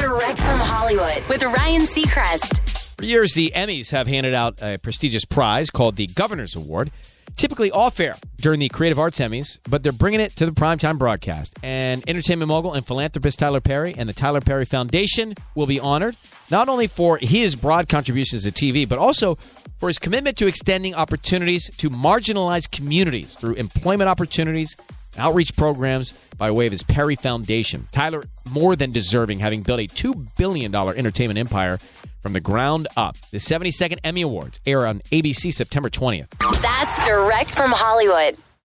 Direct from Hollywood with Ryan Seacrest. For years, the Emmys have handed out a prestigious prize called the Governor's Award, typically off air during the Creative Arts Emmys, but they're bringing it to the primetime broadcast. And entertainment mogul and philanthropist Tyler Perry and the Tyler Perry Foundation will be honored, not only for his broad contributions to TV, but also for his commitment to extending opportunities to marginalized communities through employment opportunities outreach programs by way of his Perry Foundation. Tyler, more than deserving, having built a $2 billion entertainment empire from the ground up. The 72nd Emmy Awards air on ABC September 20th. That's direct from Hollywood.